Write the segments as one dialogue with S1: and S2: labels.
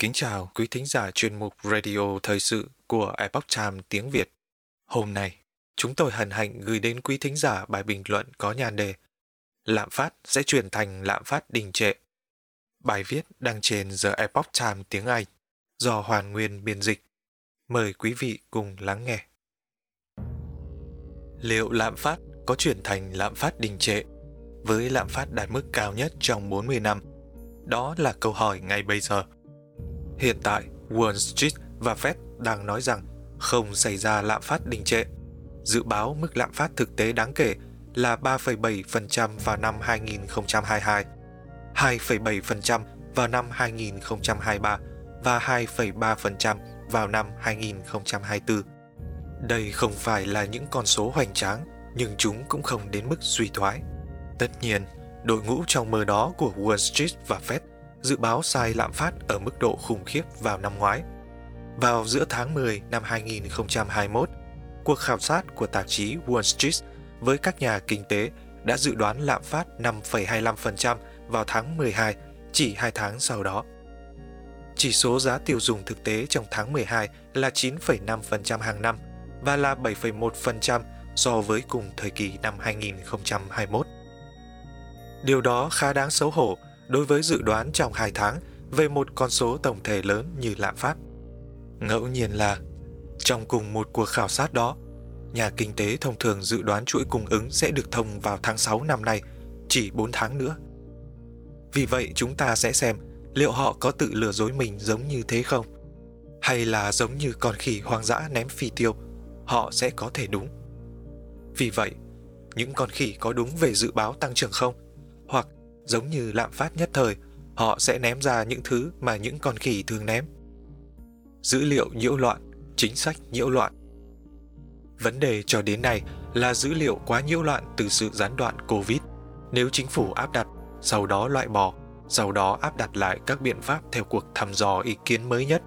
S1: Kính chào quý thính giả chuyên mục Radio Thời sự của Epoch Times tiếng Việt. Hôm nay, chúng tôi hân hạnh gửi đến quý thính giả bài bình luận có nhan đề Lạm phát sẽ chuyển thành lạm phát đình trệ. Bài viết đăng trên The Epoch Times tiếng Anh do Hoàn Nguyên biên dịch. Mời quý vị cùng lắng nghe. Liệu lạm phát có chuyển thành lạm phát đình trệ với lạm phát đạt mức cao nhất trong 40 năm? Đó là câu hỏi ngay bây giờ. Hiện tại, Wall Street và Fed đang nói rằng không xảy ra lạm phát đình trệ. Dự báo mức lạm phát thực tế đáng kể là 3,7% vào năm 2022, 2,7% vào năm 2023 và 2,3% vào năm 2024. Đây không phải là những con số hoành tráng, nhưng chúng cũng không đến mức suy thoái. Tất nhiên, đội ngũ trong mơ đó của Wall Street và Fed dự báo sai lạm phát ở mức độ khủng khiếp vào năm ngoái. Vào giữa tháng 10 năm 2021, cuộc khảo sát của tạp chí Wall Street với các nhà kinh tế đã dự đoán lạm phát 5,25% vào tháng 12, chỉ 2 tháng sau đó. Chỉ số giá tiêu dùng thực tế trong tháng 12 là 9,5% hàng năm và là 7,1% so với cùng thời kỳ năm 2021. Điều đó khá đáng xấu hổ đối với dự đoán trong 2 tháng về một con số tổng thể lớn như lạm phát. Ngẫu nhiên là, trong cùng một cuộc khảo sát đó, nhà kinh tế thông thường dự đoán chuỗi cung ứng sẽ được thông vào tháng 6 năm nay, chỉ 4 tháng nữa. Vì vậy chúng ta sẽ xem liệu họ có tự lừa dối mình giống như thế không? Hay là giống như con khỉ hoang dã ném phi tiêu, họ sẽ có thể đúng. Vì vậy, những con khỉ có đúng về dự báo tăng trưởng không? Hoặc giống như lạm phát nhất thời, họ sẽ ném ra những thứ mà những con khỉ thường ném. Dữ liệu nhiễu loạn, chính sách nhiễu loạn. Vấn đề cho đến nay là dữ liệu quá nhiễu loạn từ sự gián đoạn Covid. Nếu chính phủ áp đặt, sau đó loại bỏ, sau đó áp đặt lại các biện pháp theo cuộc thăm dò ý kiến mới nhất,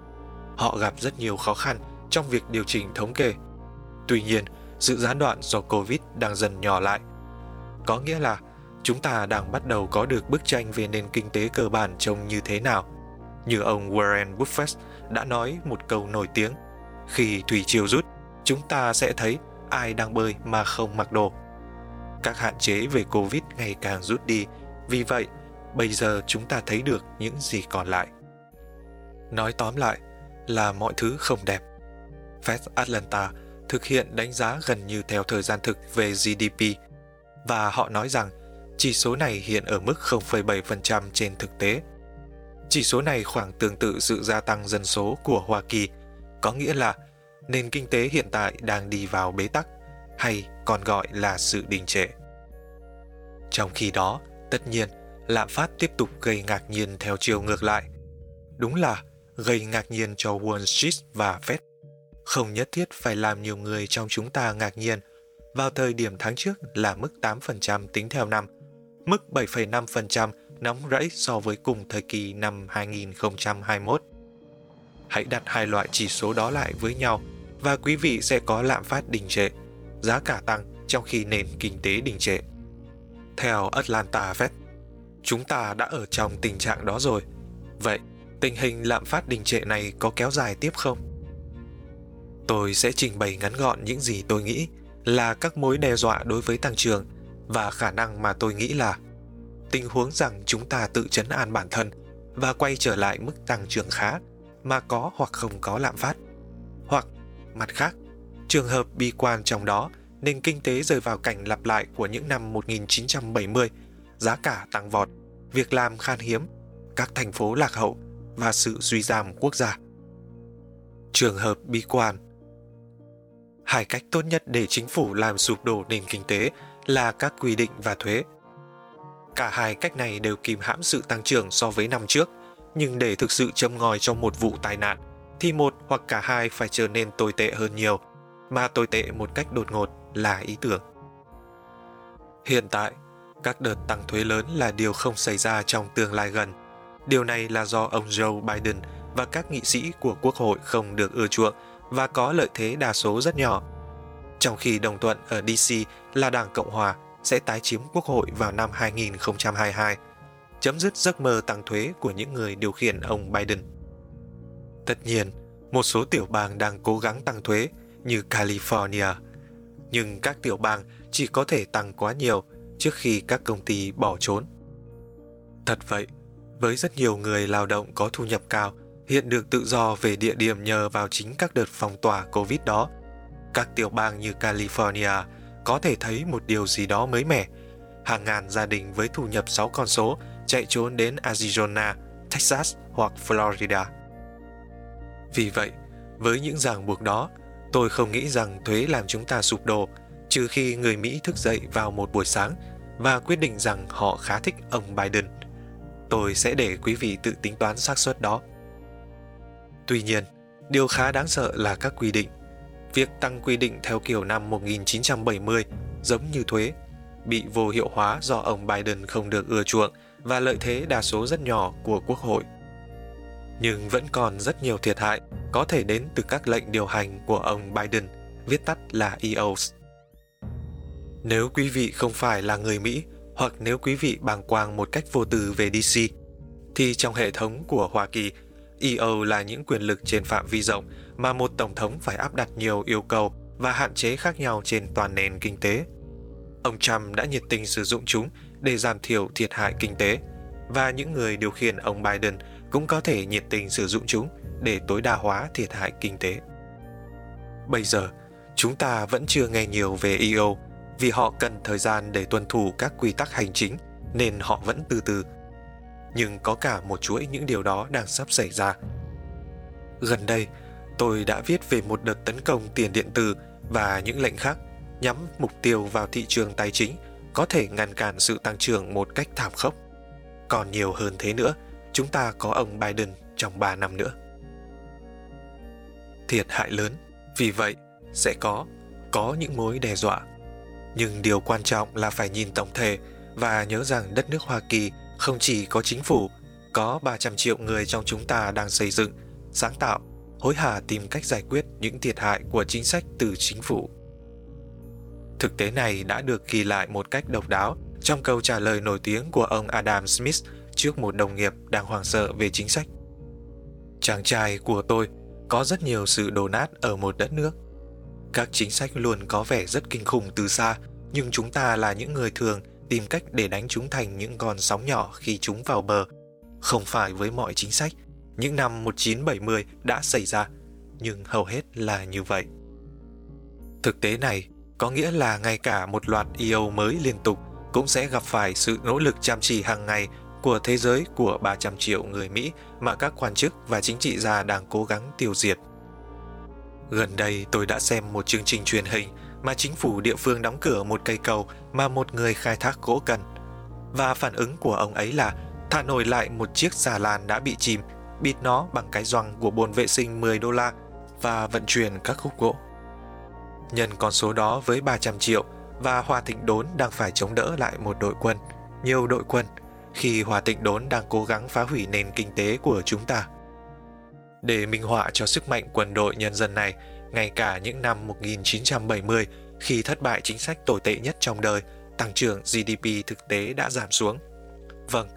S1: họ gặp rất nhiều khó khăn trong việc điều chỉnh thống kê. Tuy nhiên, sự gián đoạn do Covid đang dần nhỏ lại. Có nghĩa là chúng ta đang bắt đầu có được bức tranh về nền kinh tế cơ bản trông như thế nào. Như ông Warren Buffett đã nói một câu nổi tiếng, khi thủy triều rút, chúng ta sẽ thấy ai đang bơi mà không mặc đồ. Các hạn chế về Covid ngày càng rút đi, vì vậy bây giờ chúng ta thấy được những gì còn lại. Nói tóm lại là mọi thứ không đẹp. Fed Atlanta thực hiện đánh giá gần như theo thời gian thực về GDP và họ nói rằng chỉ số này hiện ở mức 0,7% trên thực tế. Chỉ số này khoảng tương tự sự gia tăng dân số của Hoa Kỳ, có nghĩa là nền kinh tế hiện tại đang đi vào bế tắc hay còn gọi là sự đình trệ. Trong khi đó, tất nhiên, lạm phát tiếp tục gây ngạc nhiên theo chiều ngược lại. Đúng là gây ngạc nhiên cho Wall Street và Fed. Không nhất thiết phải làm nhiều người trong chúng ta ngạc nhiên. Vào thời điểm tháng trước là mức 8% tính theo năm, mức 7,5% nóng rẫy so với cùng thời kỳ năm 2021. Hãy đặt hai loại chỉ số đó lại với nhau và quý vị sẽ có lạm phát đình trệ, giá cả tăng trong khi nền kinh tế đình trệ. Theo Atlanta Fed, chúng ta đã ở trong tình trạng đó rồi. Vậy, tình hình lạm phát đình trệ này có kéo dài tiếp không? Tôi sẽ trình bày ngắn gọn những gì tôi nghĩ là các mối đe dọa đối với tăng trưởng và khả năng mà tôi nghĩ là tình huống rằng chúng ta tự chấn an bản thân và quay trở lại mức tăng trưởng khá mà có hoặc không có lạm phát. Hoặc, mặt khác, trường hợp bi quan trong đó nền kinh tế rơi vào cảnh lặp lại của những năm 1970, giá cả tăng vọt, việc làm khan hiếm, các thành phố lạc hậu và sự suy giảm quốc gia. Trường hợp bi quan Hai cách tốt nhất để chính phủ làm sụp đổ nền kinh tế là các quy định và thuế. Cả hai cách này đều kìm hãm sự tăng trưởng so với năm trước, nhưng để thực sự châm ngòi cho một vụ tai nạn, thì một hoặc cả hai phải trở nên tồi tệ hơn nhiều, mà tồi tệ một cách đột ngột là ý tưởng. Hiện tại, các đợt tăng thuế lớn là điều không xảy ra trong tương lai gần. Điều này là do ông Joe Biden và các nghị sĩ của Quốc hội không được ưa chuộng và có lợi thế đa số rất nhỏ trong khi đồng thuận ở DC là Đảng Cộng Hòa sẽ tái chiếm Quốc hội vào năm 2022, chấm dứt giấc mơ tăng thuế của những người điều khiển ông Biden. Tất nhiên, một số tiểu bang đang cố gắng tăng thuế như California, nhưng các tiểu bang chỉ có thể tăng quá nhiều trước khi các công ty bỏ trốn. Thật vậy, với rất nhiều người lao động có thu nhập cao hiện được tự do về địa điểm nhờ vào chính các đợt phong tỏa Covid đó, các tiểu bang như California có thể thấy một điều gì đó mới mẻ. Hàng ngàn gia đình với thu nhập 6 con số chạy trốn đến Arizona, Texas hoặc Florida. Vì vậy, với những ràng buộc đó, tôi không nghĩ rằng thuế làm chúng ta sụp đổ, trừ khi người Mỹ thức dậy vào một buổi sáng và quyết định rằng họ khá thích ông Biden. Tôi sẽ để quý vị tự tính toán xác suất đó. Tuy nhiên, điều khá đáng sợ là các quy định. Việc tăng quy định theo kiểu năm 1970 giống như thuế bị vô hiệu hóa do ông Biden không được ưa chuộng và lợi thế đa số rất nhỏ của quốc hội. Nhưng vẫn còn rất nhiều thiệt hại có thể đến từ các lệnh điều hành của ông Biden, viết tắt là EOS. Nếu quý vị không phải là người Mỹ hoặc nếu quý vị bàng quang một cách vô tư về DC, thì trong hệ thống của Hoa Kỳ, EO là những quyền lực trên phạm vi rộng mà một tổng thống phải áp đặt nhiều yêu cầu và hạn chế khác nhau trên toàn nền kinh tế. Ông Trump đã nhiệt tình sử dụng chúng để giảm thiểu thiệt hại kinh tế, và những người điều khiển ông Biden cũng có thể nhiệt tình sử dụng chúng để tối đa hóa thiệt hại kinh tế. Bây giờ, chúng ta vẫn chưa nghe nhiều về EO vì họ cần thời gian để tuân thủ các quy tắc hành chính nên họ vẫn từ từ. Nhưng có cả một chuỗi những điều đó đang sắp xảy ra. Gần đây, tôi đã viết về một đợt tấn công tiền điện tử và những lệnh khác nhắm mục tiêu vào thị trường tài chính có thể ngăn cản sự tăng trưởng một cách thảm khốc. Còn nhiều hơn thế nữa, chúng ta có ông Biden trong 3 năm nữa. Thiệt hại lớn, vì vậy sẽ có có những mối đe dọa. Nhưng điều quan trọng là phải nhìn tổng thể và nhớ rằng đất nước Hoa Kỳ không chỉ có chính phủ, có 300 triệu người trong chúng ta đang xây dựng, sáng tạo, hối hả tìm cách giải quyết những thiệt hại của chính sách từ chính phủ. Thực tế này đã được ghi lại một cách độc đáo trong câu trả lời nổi tiếng của ông Adam Smith trước một đồng nghiệp đang hoảng sợ về chính sách. Chàng trai của tôi có rất nhiều sự đổ nát ở một đất nước. Các chính sách luôn có vẻ rất kinh khủng từ xa, nhưng chúng ta là những người thường tìm cách để đánh chúng thành những con sóng nhỏ khi chúng vào bờ. Không phải với mọi chính sách, những năm 1970 đã xảy ra, nhưng hầu hết là như vậy. Thực tế này có nghĩa là ngay cả một loạt EO mới liên tục cũng sẽ gặp phải sự nỗ lực chăm chỉ hàng ngày của thế giới của 300 triệu người Mỹ mà các quan chức và chính trị gia đang cố gắng tiêu diệt. Gần đây tôi đã xem một chương trình truyền hình mà chính phủ địa phương đóng cửa một cây cầu mà một người khai thác gỗ cần. Và phản ứng của ông ấy là thả nổi lại một chiếc xà lan đã bị chìm, bịt nó bằng cái doằng của bồn vệ sinh 10 đô la và vận chuyển các khúc gỗ. Nhân con số đó với 300 triệu và Hòa Thịnh Đốn đang phải chống đỡ lại một đội quân, nhiều đội quân, khi Hòa Thịnh Đốn đang cố gắng phá hủy nền kinh tế của chúng ta. Để minh họa cho sức mạnh quân đội nhân dân này, ngay cả những năm 1970, khi thất bại chính sách tồi tệ nhất trong đời, tăng trưởng GDP thực tế đã giảm xuống. Vâng,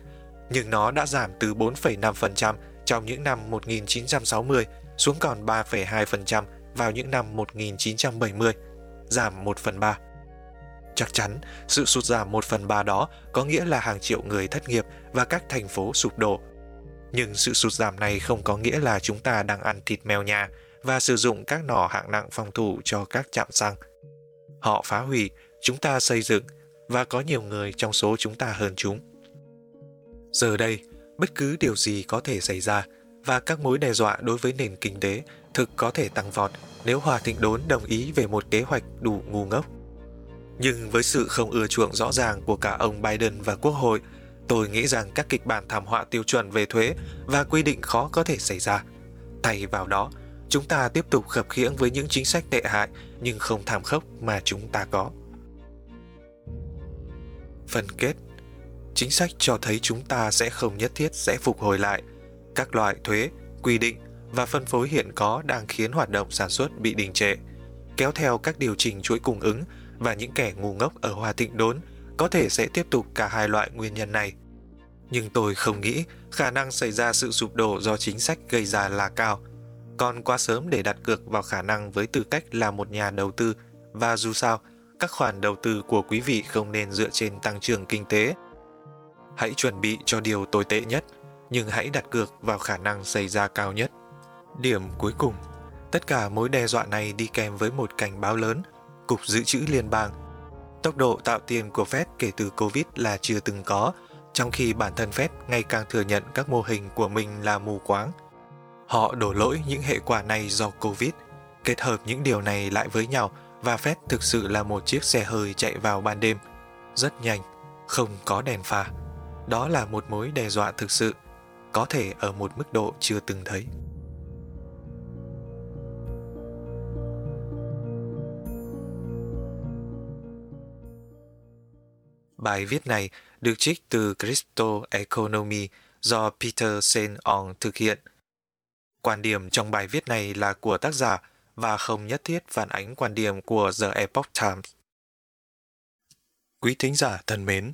S1: nhưng nó đã giảm từ 4,5% trong những năm 1960 xuống còn 3,2% vào những năm 1970, giảm 1 phần 3. Chắc chắn, sự sụt giảm 1 phần 3 đó có nghĩa là hàng triệu người thất nghiệp và các thành phố sụp đổ. Nhưng sự sụt giảm này không có nghĩa là chúng ta đang ăn thịt mèo nhà và sử dụng các nỏ hạng nặng phòng thủ cho các trạm xăng. Họ phá hủy, chúng ta xây dựng và có nhiều người trong số chúng ta hơn chúng. Giờ đây, bất cứ điều gì có thể xảy ra và các mối đe dọa đối với nền kinh tế thực có thể tăng vọt nếu Hòa Thịnh Đốn đồng ý về một kế hoạch đủ ngu ngốc. Nhưng với sự không ưa chuộng rõ ràng của cả ông Biden và Quốc hội, tôi nghĩ rằng các kịch bản thảm họa tiêu chuẩn về thuế và quy định khó có thể xảy ra. Thay vào đó, chúng ta tiếp tục khập khiễng với những chính sách tệ hại nhưng không thảm khốc mà chúng ta có. Phần kết Chính sách cho thấy chúng ta sẽ không nhất thiết sẽ phục hồi lại. Các loại thuế, quy định và phân phối hiện có đang khiến hoạt động sản xuất bị đình trệ, kéo theo các điều chỉnh chuỗi cung ứng và những kẻ ngu ngốc ở Hòa Thịnh Đốn có thể sẽ tiếp tục cả hai loại nguyên nhân này. Nhưng tôi không nghĩ khả năng xảy ra sự sụp đổ do chính sách gây ra là cao, Còn quá sớm để đặt cược vào khả năng với tư cách là một nhà đầu tư và dù sao, các khoản đầu tư của quý vị không nên dựa trên tăng trưởng kinh tế. Hãy chuẩn bị cho điều tồi tệ nhất, nhưng hãy đặt cược vào khả năng xảy ra cao nhất. Điểm cuối cùng, tất cả mối đe dọa này đi kèm với một cảnh báo lớn, Cục Dự trữ Liên bang. Tốc độ tạo tiền của Fed kể từ Covid là chưa từng có, trong khi bản thân Fed ngày càng thừa nhận các mô hình của mình là mù quáng. Họ đổ lỗi những hệ quả này do Covid, kết hợp những điều này lại với nhau và Fed thực sự là một chiếc xe hơi chạy vào ban đêm, rất nhanh, không có đèn pha. Đó là một mối đe dọa thực sự, có thể ở một mức độ chưa từng thấy. Bài viết này được trích từ Crypto Economy do Peter Saint Ong thực hiện. Quan điểm trong bài viết này là của tác giả và không nhất thiết phản ánh quan điểm của The Epoch Times. Quý thính giả thân mến,